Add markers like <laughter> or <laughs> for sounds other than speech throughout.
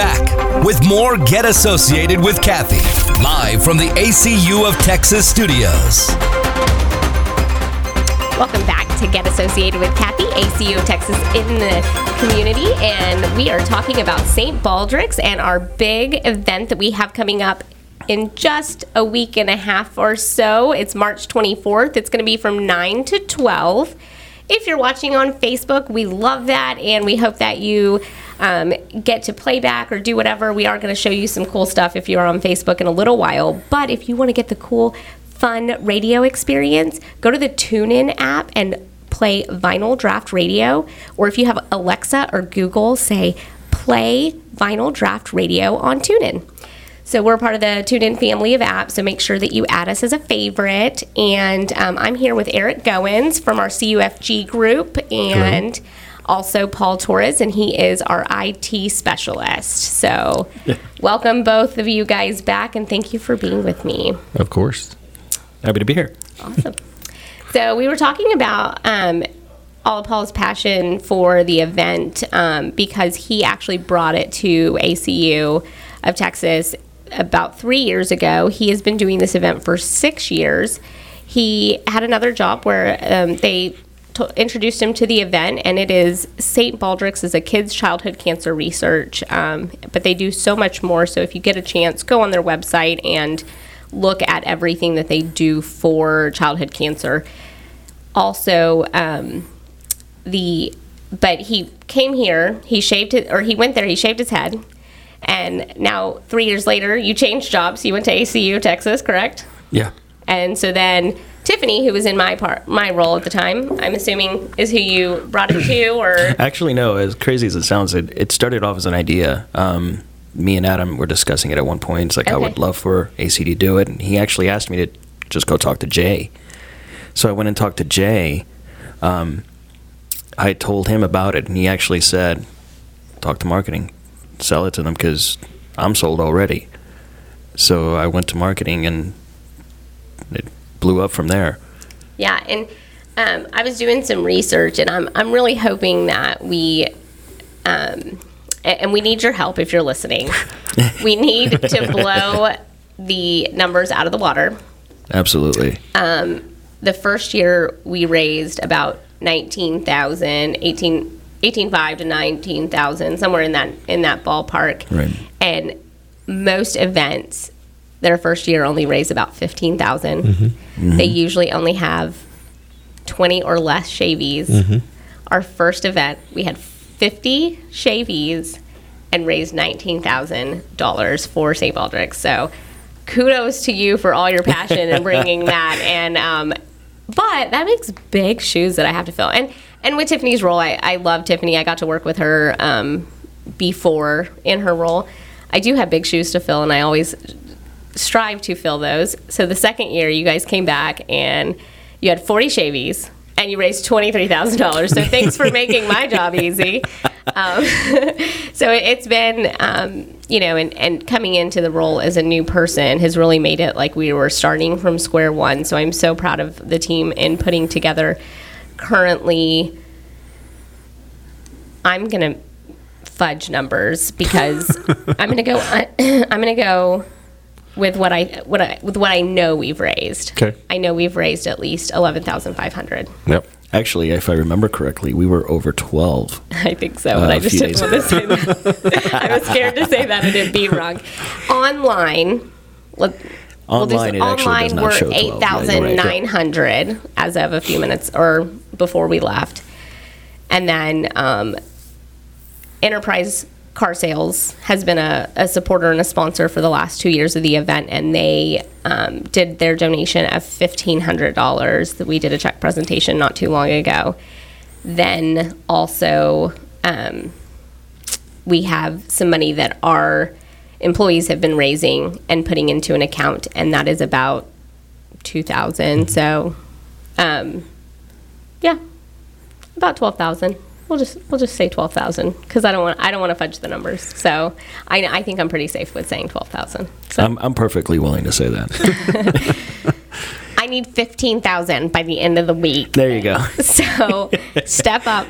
back with more Get Associated with Cathie, live from the ACU of Texas studios. Welcome back to Get Associated with Cathie, ACU of Texas in the community. And we are talking about St. Baldrick's and our big event that we have coming up in just a week and a half or so. It's March 24th. It's going to be from 9 to 12. If you're watching on Facebook, we love that, and we hope that you um, get to playback or do whatever. We are going to show you some cool stuff if you're on Facebook in a little while. But if you want to get the cool, fun radio experience, go to the TuneIn app and play Vinyl Draft Radio. Or if you have Alexa or Google, say play Vinyl Draft Radio on TuneIn. So we're part of the TuneIn family of apps. So make sure that you add us as a favorite. And um, I'm here with Eric Goins from our CUFG group and Hello. Also Paul Torres, and he is our IT specialist. So yeah. welcome both of you guys back, and thank you for being with me. Of course. Happy to be here. Awesome. so we were talking about um, all of Paul's passion for the event um, because he actually brought it to ACU of Texas about three years ago. He has been doing this event for six years. He had another job where um, they introduced him to the event, and it is St. Baldrick's is a kids' childhood cancer research, um, but they do so much more. So if you get a chance, go on their website and look at everything that they do for childhood cancer. Also, um, the but he came here. He shaved it, or he went there. He shaved his head and now, three years later, you changed jobs. You went to ACU, Texas, correct? Yeah. And so then Tiffany, who was in my part, my role at the time, I'm assuming is who you brought it to, or <coughs> actually, no. As crazy as it sounds, it, it started off as an idea. Um, me and Adam were discussing it at one point. It's like okay. I would love for AC to do it, and he actually asked me to just go talk to Jay. So I went and talked to Jay. Um, I told him about it, and he actually said, "Talk to marketing sell it to them because I'm sold already. So I went to marketing and it blew up from there. Yeah, and um, I was doing some research, and I'm I'm really hoping that we. Um, and we need your help if you're listening. <laughs> we need to blow the numbers out of the water. Absolutely. Um, the first year we raised about 19,000, 18, 18.5 to 19,000, somewhere in that in that ballpark. Right. And most events their first year only raise about 15,000. Mm-hmm. Mm-hmm. They usually only have 20 or less shavies. Mm-hmm. Our first event, we had 50 shavies and raised $19,000 for St. Baldrick's. So kudos to you for all your passion and bringing <laughs> that. And, um, but that makes big shoes that I have to fill. And and with Tiffany's role, I, I love Tiffany. I got to work with her um, before in her role. I do have big shoes to fill, and I always strive to fill those. So the second year, you guys came back and you had 40 shavies and you raised $23,000. So thanks for making my job easy. Um, <laughs> so it's been, um, you know, and, and coming into the role as a new person has really made it like we were starting from square one. So I'm so proud of the team in putting together currently I'm going to fudge numbers because <laughs> I'm going to go <clears throat> I'm going to go with what I what I with what I know we've raised. Okay. I know we've raised at least 11,500. Yep. Actually, if I remember correctly, we were over 12. <laughs> I think so, uh, but I just didn't want to say that. <laughs> I was scared to say that and it'd be wrong. Online, let, Online, we'll online we're 8,900 right, as of a few minutes or before we left. And then um, Enterprise Car Sales has been a, a, supporter and a sponsor for the last two years of the event, and they um, did their donation of $1,500. That we did a check presentation not too long ago. Then also, um, we have some money that our employees have been raising and putting into an account, and that is about 2000 mm-hmm. So, um, yeah, about 12,000. We'll just we'll just say 12,000 because I don't want I don't want to fudge the numbers. So I, I think I'm pretty safe with saying 12,000. So I'm I'm perfectly willing to say that. <laughs> <laughs> I need 15,000 by the end of the week. There you go. So <laughs> step up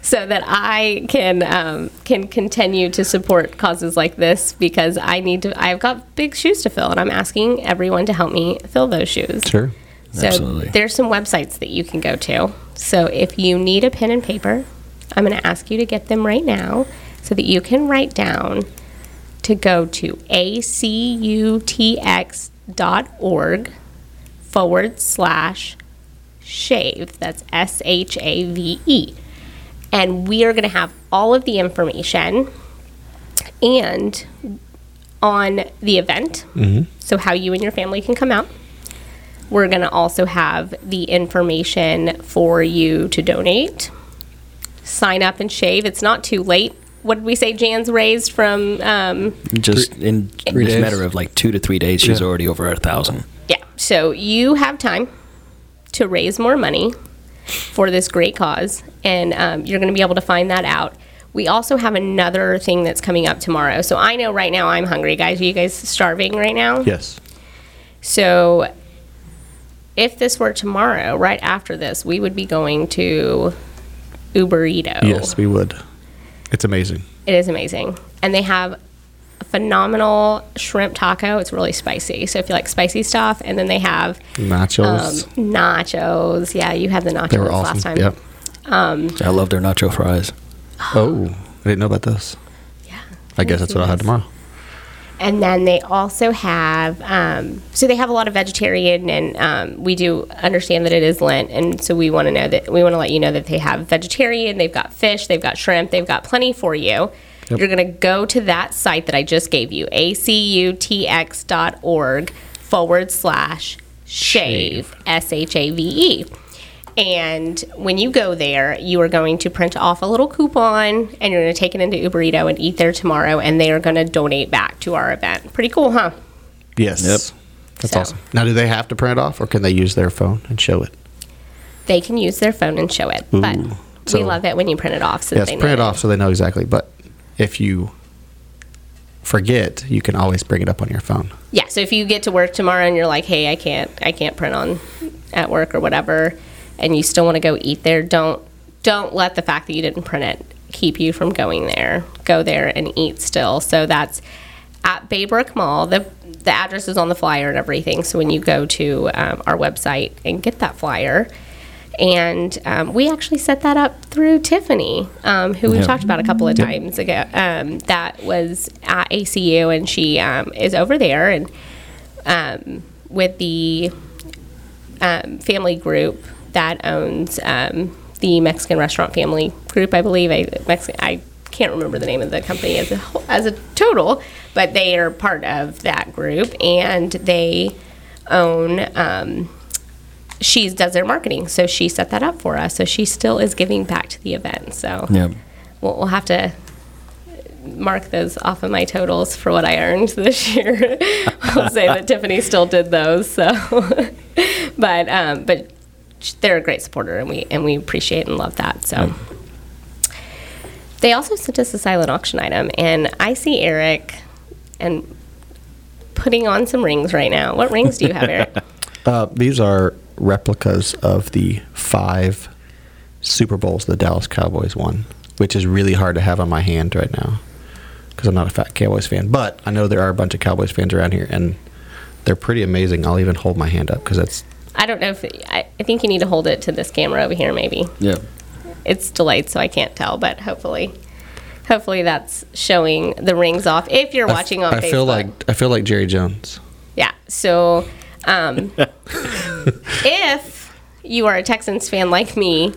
so that I can um, can continue to support causes like this because I need to. I've got big shoes to fill, and I'm asking everyone to help me fill those shoes. Sure. So Absolutely. there's some websites that you can go to. So if you need a pen and paper, I'm going to ask you to get them right now so that you can write down to go to acutx.org forward slash shave. That's S H A V E. And we are going to have all of the information and on the event. Mm-hmm. So, how you and your family can come out. We're going to also have the information for you to donate. Sign up and shave. It's not too late. What did we say Jan's raised from? Um, Just in Three this matter of like two to three days, she's Yeah. already over a thousand. yeah. So you have time to raise more money for this great cause, and um, you're going to be able to find that out. We also have another thing that's coming up tomorrow. So I know right now I'm hungry, guys. Are you guys starving right now? Yes. So if this were tomorrow, right after this, we would be going to Uberrito. Yes, we would. It's amazing. It is amazing. And they have a phenomenal shrimp taco. It's really spicy. So if you like spicy stuff, and then they have um, Nachos. nachos. Yeah, you had the nachos they were awesome. last time. Yep. I love their nacho fries. Oh, I didn't know about this. Yeah. I guess that's what I'll have tomorrow. And then they also have, um, so they have a lot of vegetarian, and um, we do understand that it is Lent, and so we want to know that we want to let you know that they have vegetarian, they've got fish, they've got shrimp, they've got plenty for you. You're going to go to that site that I just gave you, acutx.org forward slash shave, S H A V E. And when you go there, you are going to print off a little coupon and you're going to take it into Uberrito and eat there tomorrow, and they are going to donate back to our event. Pretty cool, huh? Yes. Yep. That's So- awesome. Now, do they have to print it off, or can they use their phone and show it? They can use their phone and show it, but Ooh. we love it when you print it off so Yes, they print it know. off so they know exactly. But if you forget, you can always bring it up on your phone. Yeah, so if you get to work tomorrow and you're like, "Hey, I can't, I can't print on at work or whatever," and you still want to go eat there, don't don't let the fact that you didn't print it keep you from going there. Go there and eat still. So that's at Baybrook Mall. The the address is on the flyer and everything. So when you go to um, our website and get that flyer. And um, we actually set that up through Tiffany, um, who we've Yeah. talked about a couple of times ago. Um, that was at ACU, and she um, is over there and um, with the um, family group that owns um, the Mexican restaurant family group, I believe. I, Mexican, I can't remember the name of the company as a whole, as a total, but they are part of that group, and they own. Um, she does their marketing, so she set that up for us. So she still is giving back to the event. So Yeah. we'll, we'll have to mark those off of my totals for what I earned this year. <laughs> I'll say that Tiffany still did those. So, <laughs> but um, but they're a great supporter, and we and we appreciate and love that. So. They also sent us a silent auction item, and I see Eric and putting on some rings right now. What rings do you have, Eric? <laughs> Uh, these are replicas of the five Super Bowls the Dallas Cowboys won, which is really hard to have on my hand right now because I'm not a fat Cowboys fan. But I know there are a bunch of Cowboys fans around here, and they're pretty amazing. I'll even hold my hand up because that's I don't know if I, I think you need to hold it to this camera over here, maybe. Yeah. it's delayed, so I can't tell. But hopefully, hopefully that's showing the rings off. If you're watching on I Facebook, feel like I feel like Jerry Jones. yeah. So, um, <laughs> if you are a Texans fan like me,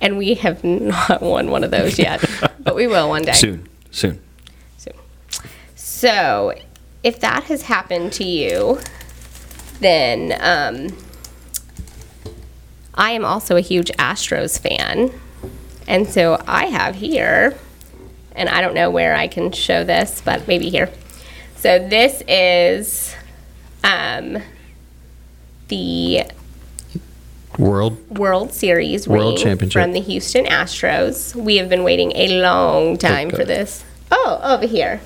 and we have not won one of those yet, <laughs> but we will one day. Soon. Soon. So, if that has happened to you, then um, I am also a huge Astros fan. And so I have here, and I don't know where I can show this, but maybe here. So this is um, the World World Series World Championship. from the Houston Astros. We have been waiting a long time for this. Oh, over here.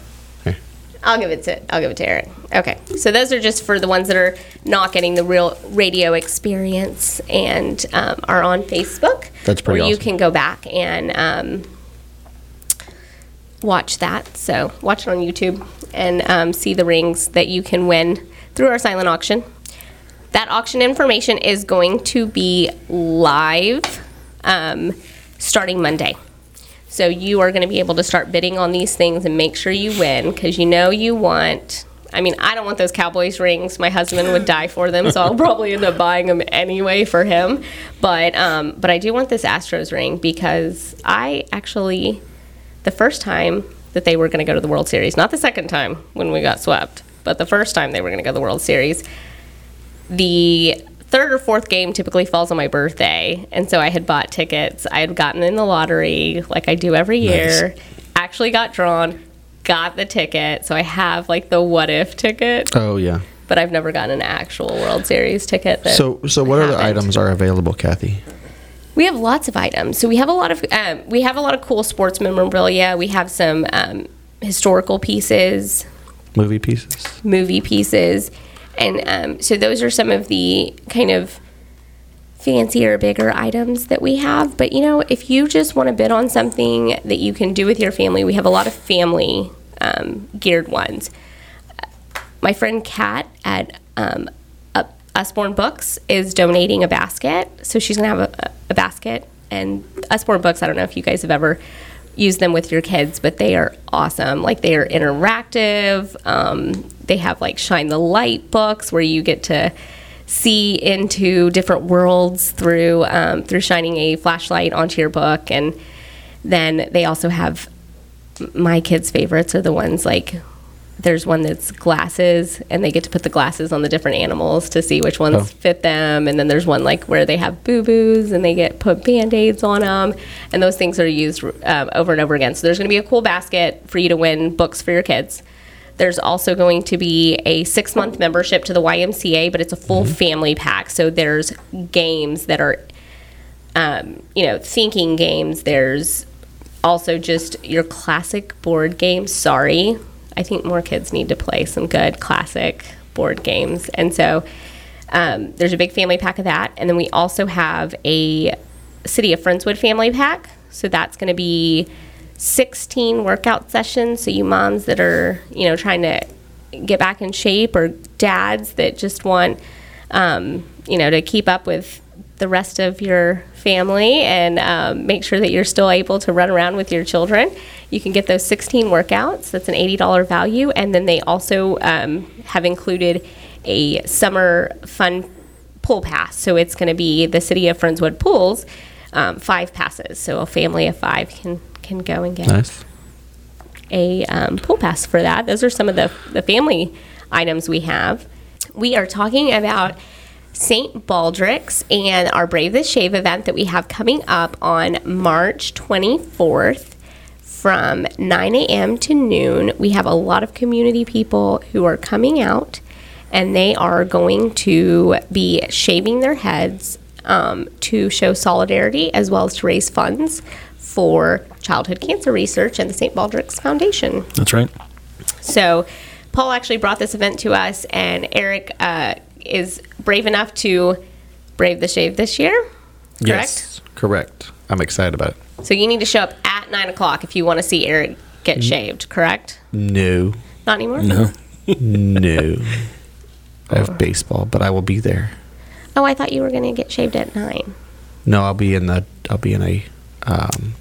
I'll give it to I'll give it to Eric. Okay, so those are just for the ones that are not getting the real radio experience and um, are on Facebook. That's pretty Or you can go back and um, watch that. So watch it on YouTube and um, see the rings that you can win through our silent auction. That auction information is going to be live um, starting Monday. So you are going to be able to start bidding on these things and make sure you win because you know you want. I mean, I don't want those Cowboys rings. My husband would <laughs> die for them, so I'll probably end up buying them anyway for him. But um, but I do want this Astros ring because I actually the first time that they were going to go to the World Series, not the second time when we got swept, but the first time they were going to go to the World Series, the third or fourth game typically falls on my birthday. And so I had bought tickets. I had gotten in the lottery like I do every year, actually got drawn, got the ticket. So I have like the what if ticket, Oh yeah. but I've never gotten an actual World Series ticket. That So so what other happened. items are available, Cathie? We have lots of items. So we have a lot of um, we have a lot of cool sports memorabilia. We have some um, historical pieces, Movie pieces. movie pieces, and um, so those are some of the kind of fancier, bigger items that we have. But you know, if you just want to bid on something that you can do with your family, we have a lot of family um, geared ones. My friend Kat at um, Usborne Books is donating a basket, so she's gonna have a, a basket. And Usborne Books, I don't know if you guys have ever used them with your kids, but they are awesome. Like they are interactive. Um, they have like shine the light books where you get to see into different worlds through um, through shining a flashlight onto your book, and then they also have my kids' favorites are the ones like there's one that's glasses and they get to put the glasses on the different animals to see which ones Oh. fit them. And then there's one like where they have boo-boos and they get put band-aids on them and those things are used um, over and over again. So there's going to be a cool basket for you to win books for your kids. There's also going to be a six month membership to the ymca but it's a full family pack. So there's games that are um, you know, thinking games. There's also just your classic board games. Sorry, I think more kids need to play some good classic board games. And so um, there's a big family pack of that. And then we also have a City of Friendswood family pack. So that's going to be 16 workout sessions. So you moms that are, you know, trying to get back in shape or dads that just want, um, you know, to keep up with the rest of your family and um, make sure that you're still able to run around with your children. You can get those 16 workouts. That's an $80 value. And then they also um, have included a summer fun pool pass. So it's going to be the City of Friendswood pools, um, five passes. So a family of five can, can go and get Nice. a um, pool pass for that. Those are some of the, the family items we have. We are talking about St. Baldrick's and our Brave the Shave event that we have coming up on March 24th from 9 a.m. to noon. We have a lot of community people who are coming out and they are going to be shaving their heads um, to show solidarity as well as to raise funds for childhood cancer research and the St. Baldrick's Foundation. That's right. So, Paul actually brought this event to us, and Eric uh, is brave enough to brave the shave this year. Correct? Yes. Correct. I'm excited about it. So, you need to show up at 9 o'clock if you want to see Eric get shaved, correct? No. Not anymore? No. <laughs> No. I have baseball, but I will be there. Oh, I thought you were going to get shaved at 9 No, I'll be in the I'll be in a um,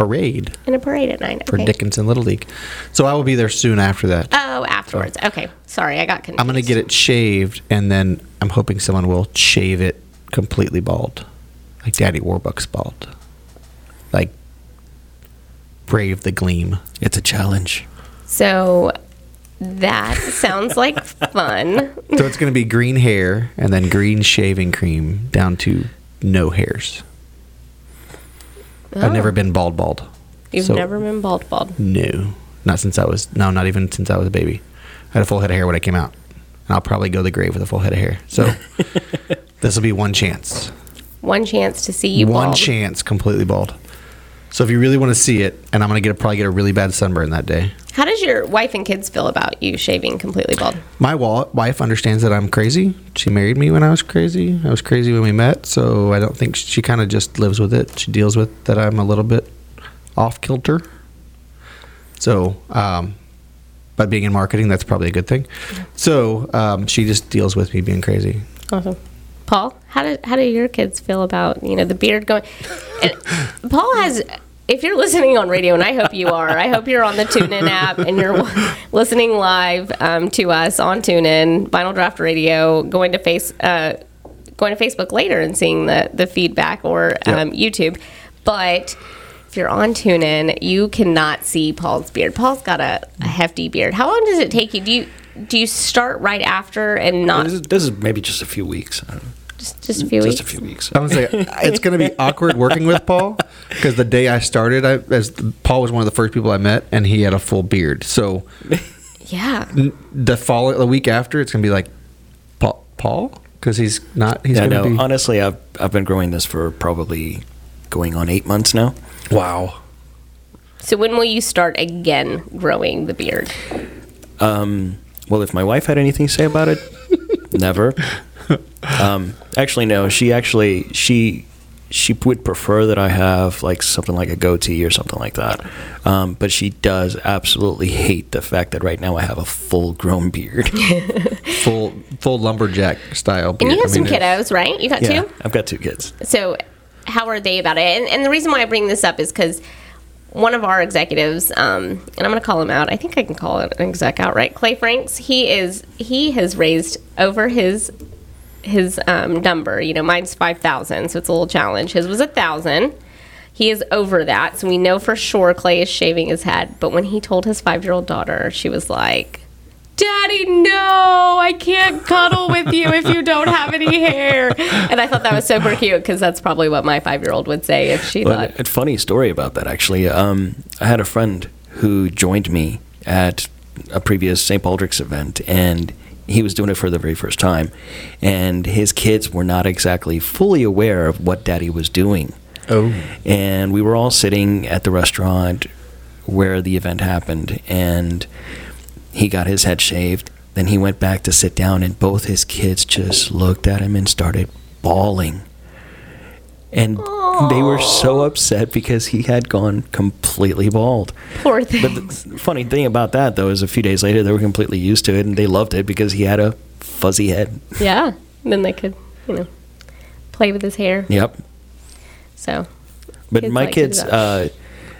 parade in a parade at 9. for okay. Dickinson Little League. So I will be there soon after that. Oh, afterwards. Okay. Sorry, I got confused. I'm going to get it shaved, and then I'm hoping someone will shave it completely bald, like Daddy Warbucks bald, like Brave the Gleam. It's a challenge. So, that sounds like <laughs> fun. So it's going to be green hair and then green shaving cream down to no hairs. I've Oh. never been bald bald. You've So- never been bald bald. No, not since I was no, not even since I was a baby. I had a full head of hair when I came out, and I'll probably go to the grave with a full head of hair. So <laughs> this will be one chance, One chance to see you one bald. chance completely bald. So if you really want to see it, and I'm gonna get probably get a really bad sunburn that day. How does your wife and kids feel about you shaving completely bald? My wa- wife understands that I'm crazy. She married me when I was crazy. I was crazy when we met, so I don't think she kind of just lives with it. She deals with that I'm a little bit off kilter. So, um, but being in marketing, that's probably a good thing. So um, she just deals with me being crazy. Awesome. Paul, how do how do your kids feel about you know the beard going? And Paul has. If you're listening on radio, and I hope you are, I hope you're on the TuneIn app and you're listening live um, to us on TuneIn, Vinyl Draft Radio, going to face uh, going to Facebook later and seeing the the feedback or um, YouTube. But if you're on TuneIn, you cannot see Paul's beard. Paul's got a, a hefty beard. How long does it take you? Do you do you start right after and not This is, this is maybe just a few weeks. I don't know. just just a few Just weeks? a few weeks. I'm gonna say it's gonna be awkward working with Paul because the day I started, I as Paul was one of the first people I met, and he had a full beard. So Yeah. n- the fall the week after, it's gonna be like Paul, Paul, because he's not. He's Yeah, gonna no. be. Honestly, I've I've been growing this for probably going on eight months now. wow. So when will you start again growing the beard? Um, well, if my wife had anything to say about it, never. Um, actually, no. She actually she she would prefer that I have like something like a goatee or something like that. Um, but she does absolutely hate the fact that right now I have a full grown beard. <laughs> Full full lumberjack style. And you have I some mean, kiddos, right? You got yeah, two? I've got two kids. So how are they about it? And, and the reason why I bring this up is because one of our executives, um, and I'm going to call him out. I think I can call it an exec out, right? Clay Franks. He is he has raised over his his um, number. You know, mine's five thousand, so it's a little challenge. His was a thousand. He is over that, so we know for sure Clay is shaving his head. But when he told his five year old daughter, she was like. Daddy, no, I can't cuddle with you if you don't have any hair. And I thought that was super cute because that's probably what my five year old would say if she Well, thought. a funny story about that actually. Um, I had a friend who joined me at a previous St. Baldrick's event, and he was doing it for the very first time, and his kids were not exactly fully aware of what Daddy was doing. Oh. And we were all sitting at the restaurant where the event happened, and he got his head shaved. Then he went back to sit down, and both his kids just looked at him and started bawling. And they were so upset because he had gone completely bald. Poor thing. But the funny thing about that, though, is a few days later they were completely used to it and they loved it because he had a fuzzy head. yeah. Then they could, you know, play with his hair. Yep. So, But Kids my like kids, uh,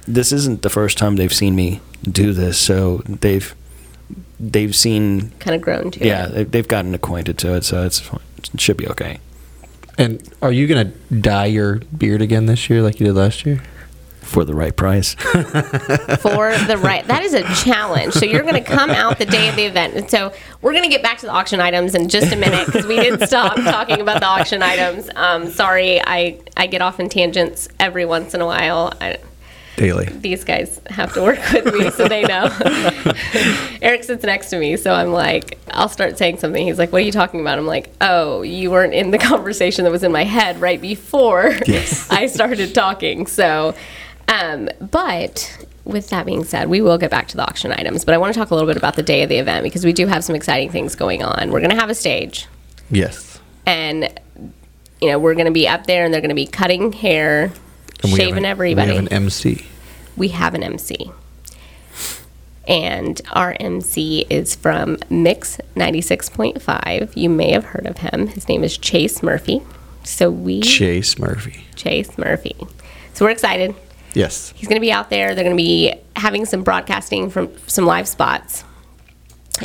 this isn't the first time they've seen me do this, so they've they've seen, kind of grown to yeah, it. they- they've gotten acquainted to it, so it's fine. it should be okay. And are you gonna dye your beard again this year, like you did last year? For the right price. <laughs> for the right. That is a challenge. So you're going to come out the day of the event, and so we're going to get back to the auction items in just a minute because we did stop talking about the auction items. Um, sorry, I I get off in tangents every once in a while. I, Daily. these guys have to work with me so they know. <laughs> Eric sits next to me, so I'm like, I'll start saying something. He's like, What are you talking about? I'm like, Oh, you weren't in the <laughs> conversation that was in my head right before <laughs> I started talking. So, um, but with that being said, we will get back to the auction items, but I want to talk a little bit about the day of the event because we do have some exciting things going on. We're going to have a stage Yes. and you know, we're going to be up there and they're going to be cutting hair, And we have an- everybody We have an MC. we have an MC. And our MC is from Mix 96.5. You may have heard of him. His name is Chase Murphy. So we Chase Murphy. Chase Murphy. So we're excited. Yes. He's going to be out there. They're going to be having some broadcasting from some live spots.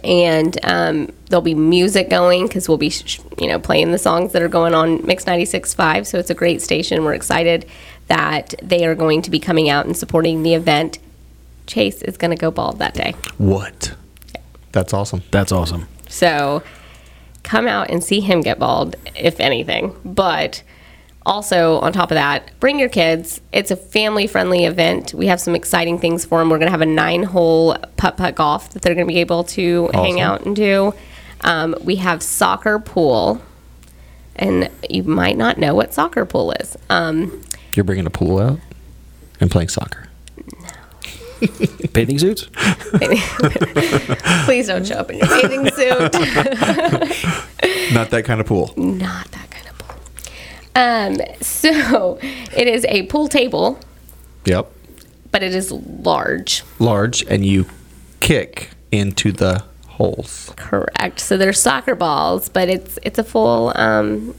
And um, there'll be music going because we'll be, sh- you know, playing the songs that are going on Mix 96.5. So it's a great station. We're excited that they are going to be coming out and supporting the event. Chase is going to go bald that day. What? That's awesome. That's awesome. So come out and see him get bald, if anything. But also, on top of that, bring your kids. It's a family friendly event. We have some exciting things for them. We're going to have a nine hole putt putt golf that they're going to be able to hang out and do. Um, we have soccer pool. And you might not know what soccer pool is. Um, You're bringing a pool out? and playing soccer. No. <laughs> Bathing suits? <laughs> Please don't show up in your bathing <laughs> suit. Not that kind of pool. Not that kind of pool. Um, so it is a pool table, Yep. but it is large. Large, and you kick into the holes. Correct. So there's soccer balls, but it's it's a full um,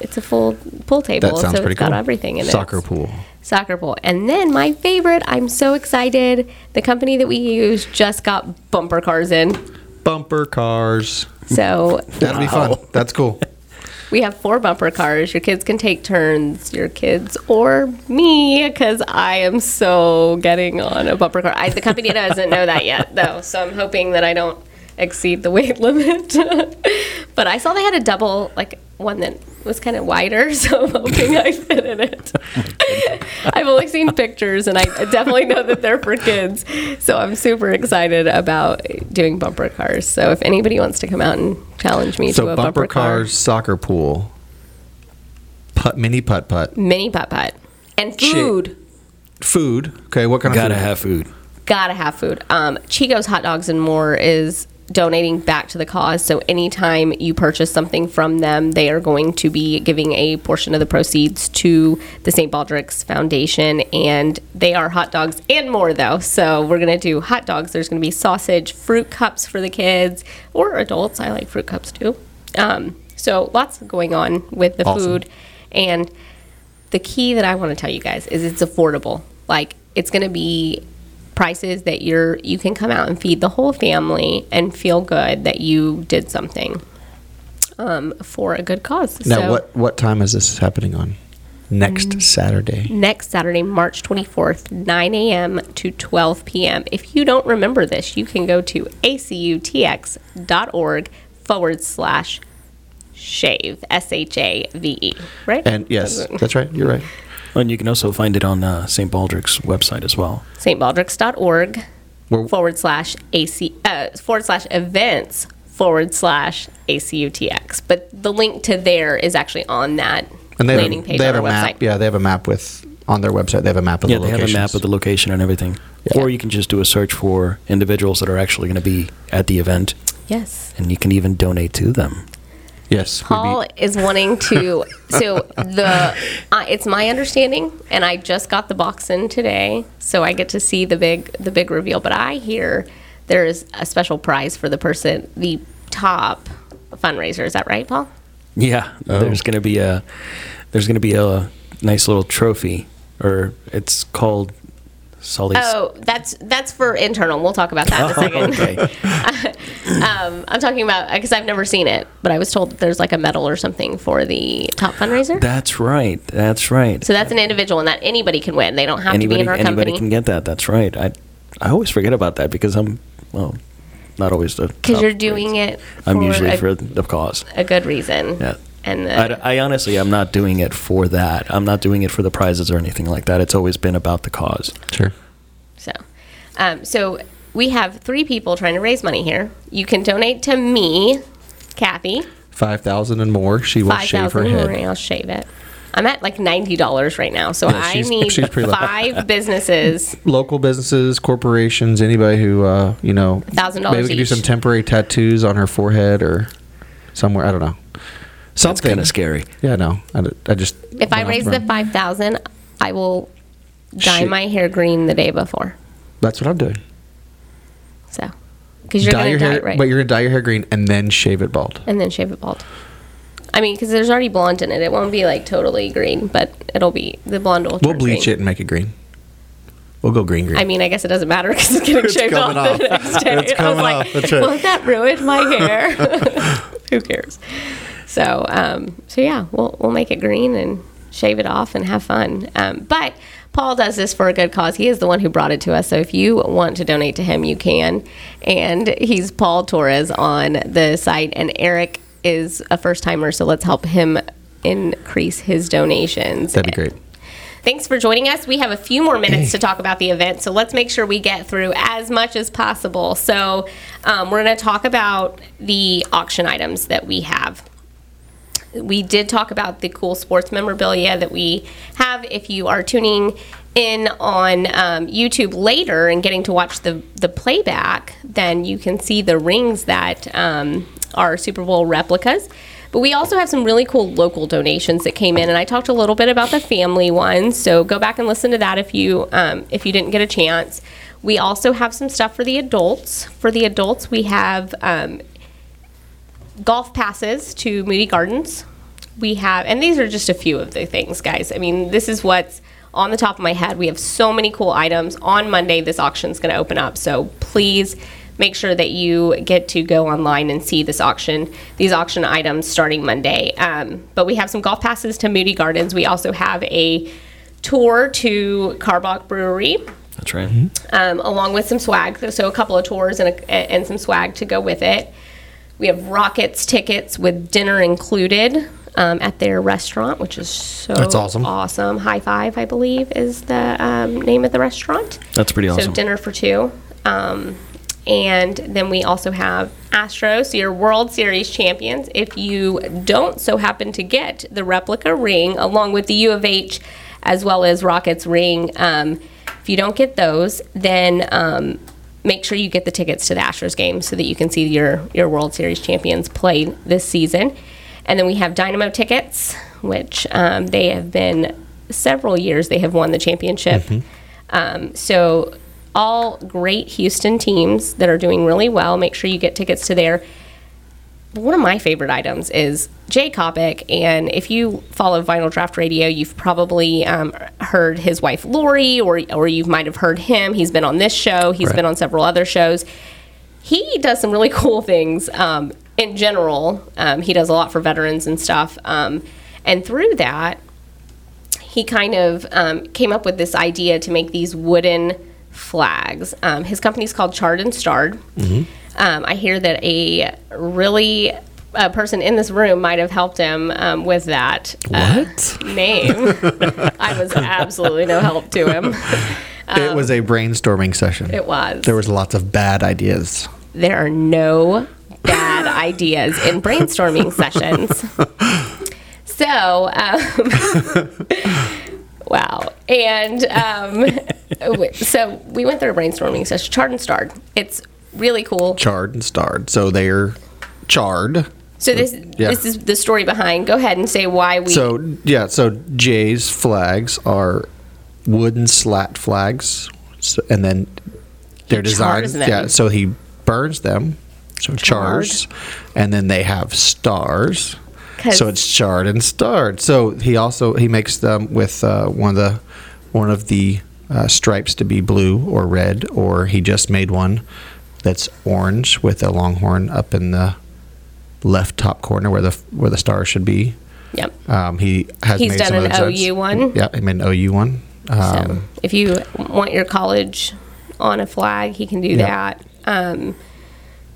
it's a full pool table. That sounds so pretty it's got everything in Soccer it. Soccer pool. Soccer pool. And then my favorite, I'm so excited. The company that we use just got bumper cars in. Bumper cars. So That'll be fun. That's cool. <laughs> we have four bumper cars. Your kids can take turns, your kids or me, because I am so getting on a bumper car. I, the company doesn't know that yet, though. So I'm hoping that I don't exceed the weight <laughs> limit. <laughs> but I saw they had a double, like one that was kind of wider, <laughs> so I'm hoping I fit in it. <laughs> I've only seen pictures, and I definitely know that they're for kids. So I'm super excited about doing bumper cars. So if anybody wants to come out and challenge me to a bumper, bumper, car, cars, soccer pool, putt, mini putt putt, mini putt putt, and Shit. food. food. Okay, what kind of Gotta of food? have food. Gotta have food. Um, Chico's Hot Dogs and More is donating back to the cause. So anytime you purchase something from them, they are going to be giving a portion of the proceeds to the St. Baldrick's Foundation. And they are hot dogs and more, though. So we're going to do hot dogs. There's going to be sausage, fruit cups for the kids or adults. I like fruit cups too. Um, so lots going on with the Awesome. food. And the key that I want to tell you guys is it's affordable. Like it's going to be prices that you're you can come out and feed the whole family and feel good that you did something um, for a good cause. Now, so what what time is this happening on? Next Mm. Saturday. next Saturday, March 24th, 9 a.m. to 12 p.m. If you don't remember this, you can go to acutx.org forward slash shave, S H A V E, right? And yes, <laughs> that's right. You're right. And you can also find it on uh, St. Baldrick's website as well. stbaldricks.org We're- forward slash AC uh, forward slash events forward slash ACUTX. But the link to there is actually on that And they landing have, page they on have our a website. map. Yeah, they have a map with on their website. They have a map of Yeah, the they have a map of the location and everything. Yeah. Or you can just do a search for individuals that are actually going to be at the event, Yes. and you can even donate to them. Yes. we'd be- Paul is wanting to. So the uh, it's my understanding, and I just got the box in today, so I get to see the big the big reveal. But I hear there is a special prize for the person, the top fundraiser. Is that right, Paul? Yeah, Oh. there's going to be a there's going to be a nice little trophy, or it's called Sully's. Oh, that's that's for internal. We'll talk about that in a <laughs> second. okay. <laughs> um, I'm talking about because I've never seen it, but I was told that there's like a medal or something for the top fundraiser. That's right. That's right. so that's an individual, and that anybody can win. They don't have to be in our anybody company Anybody can get that. That's right. I I always forget about that because I'm well, not always the because you're doing it. I'm usually a, for the cause. a good reason. Yeah. And the, I, I honestly, I'm not doing it for that. I'm not doing it for the prizes or anything like that. It's always been about the cause. Sure. So, um, so we have three people trying to raise money here. You can donate to me, Cathie, Five thousand and more. She will five shave her thousand. head. I'll shave it. I'm at like ninety dollars right now, so Yeah, I she's- need she's five businesses. <laughs> Local businesses, corporations, anybody who uh, you know. $1,000 Maybe we could do some temporary tattoos on her forehead or somewhere. I don't know. That's kind of scary. Yeah, no. I just. If I raise the the five thousand, I will dye Shit. my hair green the day before. That's what I'm doing. So, because you're dye gonna dye hair, it right, but you're gonna dye your hair green and then shave it bald. and then shave it bald. I mean, because there's already blonde in it. It won't be like totally green, but it'll be the blonde will. We'll bleach green. it and make it green. We'll go green green. I mean, I guess it doesn't matter because it's getting <laughs> It's shaved off, coming the off. next <laughs> day. It's I was coming like, off. That's right. won't that ruin my hair? <laughs> Who cares? So, um, so yeah, we'll we'll make it green and shave it off and have fun. Um, but Paul does this for a good cause. He is the one who brought it to us. So if you want to donate to him, you can. And he's Paul Torres on the site, and Eric is a first timer. So let's help him increase his donations. That'd be great. Thanks for joining us. We have a few more minutes to <clears throat> talk about the event, so let's make sure we get through as much as possible. So, um, we're going to talk about the auction items that we have. We did talk about the cool sports memorabilia that we have. If you are tuning in on um, YouTube later and getting to watch the the playback, then you can see the rings that um, are Super Bowl replicas. But we also have some really cool local donations that came in, and I talked a little bit about the family ones. So go back and listen to that if you um, if you didn't get a chance. We also have some stuff for the adults. For the adults, we have um, golf passes to Moody Gardens. We have, and these are just a few of the things, guys. I mean, this is what's on the top of my head. We have so many cool items. On Monday, this auction's going to open up. So please make sure that you get to go online and see this auction, these auction items starting Monday. Um, but we have some golf passes to Moody Gardens. We also have a tour to Karbach Brewery That's right. um, along with some swag. So a couple of tours and, a, and some swag to go with it. We have Rockets tickets with dinner included um, at their restaurant, which is so That's awesome. Awesome. High Five, I believe, is the um, name of the restaurant. That's pretty awesome. So dinner for two. Um, and then we also have Astros, so your World Series champions. If you don't so happen to get the replica ring along with the U of H as well as Rockets ring, um, if you don't get those, then um, make sure you get the tickets to the Astros game so that you can see your, your World Series champions play this season. And then we have Dynamo tickets, which um, they have been several years they have won the championship. Um, so all great Houston teams that are doing really well. Make sure you get tickets to there. One of my favorite items is Jay Kopic, and if you follow Vinyl Draft Radio, you've probably um, heard his wife Lori, or or you might have heard him. He's been on this show. He's Right. been on several other shows. He does some really <laughs> cool things. Um, in general, um, he does a lot for veterans and stuff. Um, and through that, he kind of um, came up with this idea to make these wooden flags. Um, his company's called Charred and Starred. Um, I hear that a really a person in this room might have helped him um, with that uh, name. <laughs> I was absolutely no help to him. it was a brainstorming session. Um, It was. There was lots of bad ideas. there are no bad ideas in brainstorming sessions. So, um, <laughs> wow. And um, so we went through a brainstorming session, charred and starred. It's really cool. Charred and starred. So they're charred. So this Yeah. this is the story behind. Go ahead and say why we. So yeah, so Jay's flags are wooden slat flags, so, and then they're designed. Yeah, so he burns them, so chars, and then they have stars. So it's charred and starred. So he also he makes them with uh, one of the one of the uh, stripes to be blue or red, or he just made one that's orange with a longhorn up in the left top corner where the where the star should be. Yep. Um, he has He's made done some an. OU one. Yeah, he made an OU one. So Um, if you want your college on a flag, he can do Yeah. that. Um,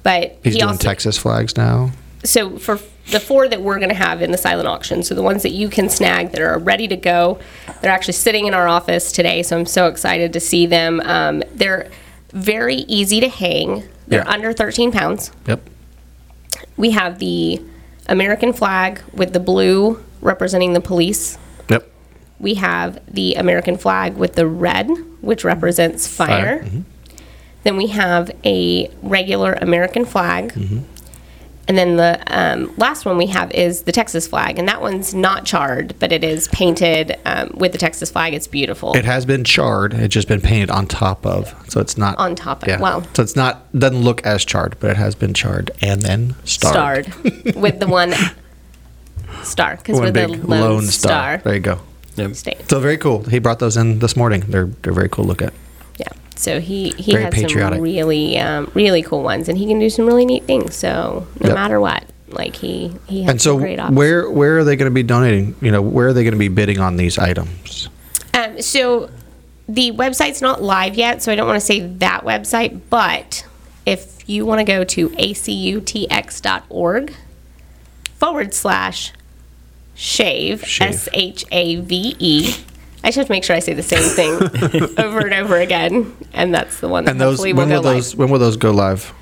but he's he doing also, Texas flags now. so for the four that we're going to have in the silent auction, so the ones that you can snag that are ready to go, they're actually sitting in our office today. So I'm so excited to see them. Um, they're very easy to hang. They're Yeah. under 13 pounds. Yep. We have the American flag with the blue representing the police. Yep. We have the American flag with the red, which represents fire. Fire, mhm. Then we have a regular American flag. Mm-hmm. And then the um, last one we have is the Texas flag. And that one's not charred, but it is painted um, with the Texas flag. It's beautiful. It has been charred. It's just been painted on top of, so it's not On top of, wow. So it's not doesn't look as charred, but it has been charred and then starred. starred <laughs> with the one star because we're the lone, lone star. star. There you go. Yep. state. So very cool. He brought those in this morning. They're they're very cool look at. So he he Very has patriotic. some really um, really cool ones, and he can do some really neat things. So no Yep. matter what, like he he has And so some great options. where where are they going to be donating? You know, where are they going to be bidding on these items? Um, so the website's not live yet, so I don't want to say that website, but if you want to go to acutx.org forward slash Shave. S H A V E. I just have to make sure I say the same thing <laughs> over and over again, and that's the one that And those hopefully when will will go those live. when will those go live?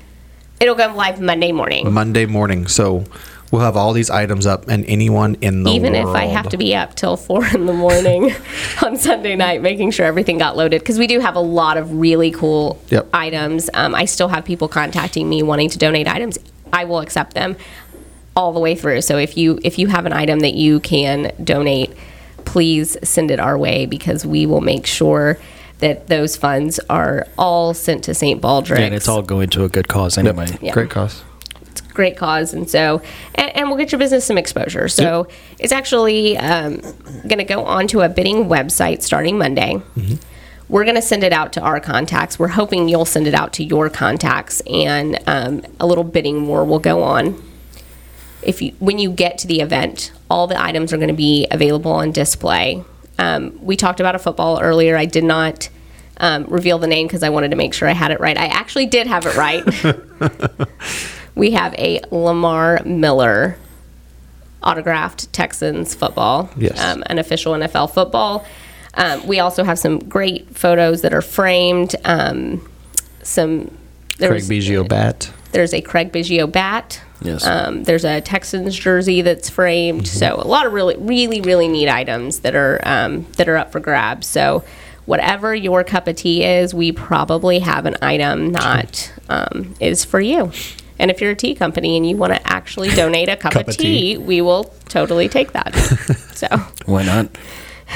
It'll go live Monday morning. Monday morning. So We'll have all these items up, and anyone in the Even world. if I have to be up till four in the morning <laughs> on Sunday night, making sure everything got loaded, because we do have a lot of really cool Yep. items. Um, I still have people contacting me wanting to donate items. I will accept them all the way through. So if you if you have an item that you can donate, please send it our way because we will make sure that those funds are all sent to St. Baldrick's. and it's all going to a good cause anyway. Yeah. Great cause. It's great cause and so and, and we'll get your business some exposure so it's actually um, going to go onto a bidding website starting monday we're going to send it out to our contacts we're hoping you'll send it out to your contacts and um, a little bidding war will go on if you when you get to the event all the items are going to be available on display um, we talked about a football earlier i did not um, reveal the name because i wanted to make sure i had it right i actually did have it right <laughs> we have a lamar miller autographed texans football Yes. um, an official nfl football um, we also have some great photos that are framed um, some Craig Biggio bat. there's a Craig Biggio bat. Yes. Um, there's a Texans jersey that's framed. Mm-hmm. So a lot of really, really, really neat items that are um, that are up for grabs. So whatever your cup of tea is, we probably have an item that um, is for you. And if you're a tea company and you want to actually donate a cup, Cup of tea. tea, we will totally take that. <laughs> so Why not?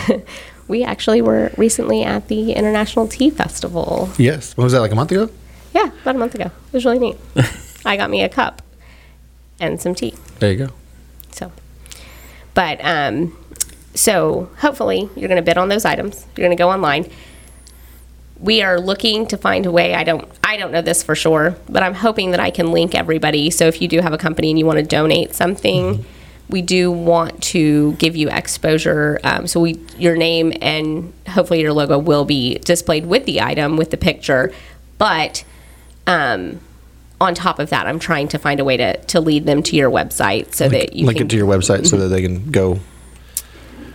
<laughs> we actually were recently at the International Tea Festival Yes. When was that? Like a month ago? Yeah, about a month ago. It was really neat. <laughs> I got me a cup and some tea. There you go. So, but um, so hopefully you're going to bid on those items. You're going to go online. We are looking to find a way. I don't. I don't know this for sure, but I'm hoping that I can link everybody. So if you do have a company and you want to donate something, we do want to give you exposure. Um, so we, your name and hopefully your logo will be displayed with the item with the picture, but um, on top of that, I'm trying to find a way to, to lead them to your website so that you Link can it to your website so that they can go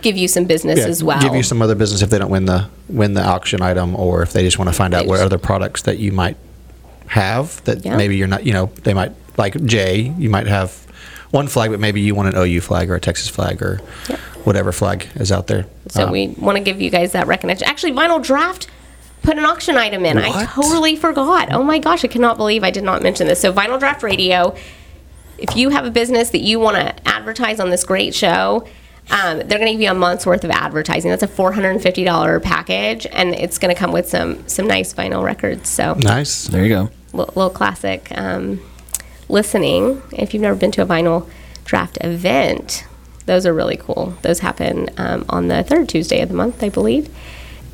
give you some business yeah, as well. give you some other business if they don't win the win the auction item or if they just want to find out They what just- other products that you might have that Yeah. maybe you're not you know they might like Jay you might have one flag but maybe you want an OU flag or a Texas flag or whatever flag is out there so Um, we want to give you guys that recognition. Actually, Vinyl Draft put an auction item in. I totally forgot. Oh my gosh, I cannot believe I did not mention this. So Vinyl Draft Radio, if you have a business that you want to advertise on this great show, um, they're going to give you a month's worth of advertising. That's a four hundred and fifty dollar package, and it's going to come with some some nice vinyl records. So nice There you go. little, little classic um, listening. If you've never been to a vinyl draft event, those are really cool. Those happen um, on the third Tuesday of the month, I believe,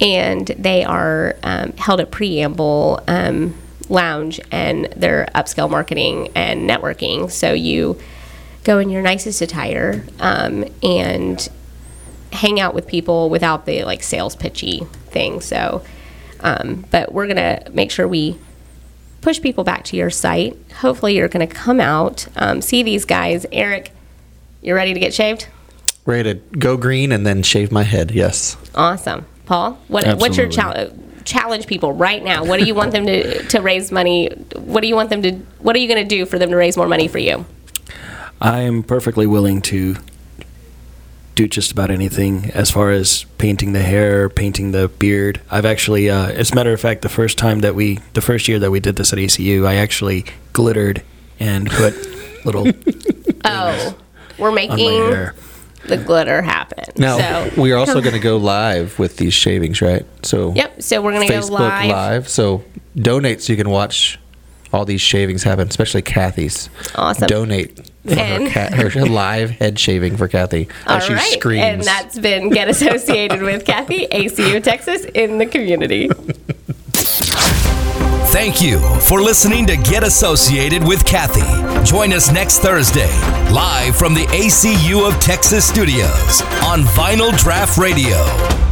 and they are um, held at Preamble um, Lounge, and they're upscale marketing and networking. So you go in your nicest attire um, and hang out with people without the like sales pitchy thing. So, um, but we're gonna make sure we push people back to your site. Hopefully, you're going to come out, um, see these guys. Eric, You're ready to get shaved? ready to go green and then shave my head yes Awesome, Paul. What, what's your challenge? Challenge people right now. What do you want them to <laughs> to raise money? What do you want them to? What are you going to do for them to raise more money for you? I am perfectly willing to do just about anything as far as painting the hair, painting the beard. I've actually, uh, as a matter of fact, the first time that we, the first year that we did this at ECU, I actually glittered and put little <laughs> Oh, we're making. The glitter happen. now so, we are also going to go live with these shavings right so Yep. So we're going to go live. live. So donate so you can watch all these shavings happen, especially Cathie's. Awesome. Donate for her, cat, her live head shaving for Cathie All as she right, screams. and that's been get associated with Cathie, ACU Texas in the community. <laughs> Thank you for listening to Get Associated with Cathie. Join us next Thursday, live from the ACU of Texas studios on Vinyl Draft Radio.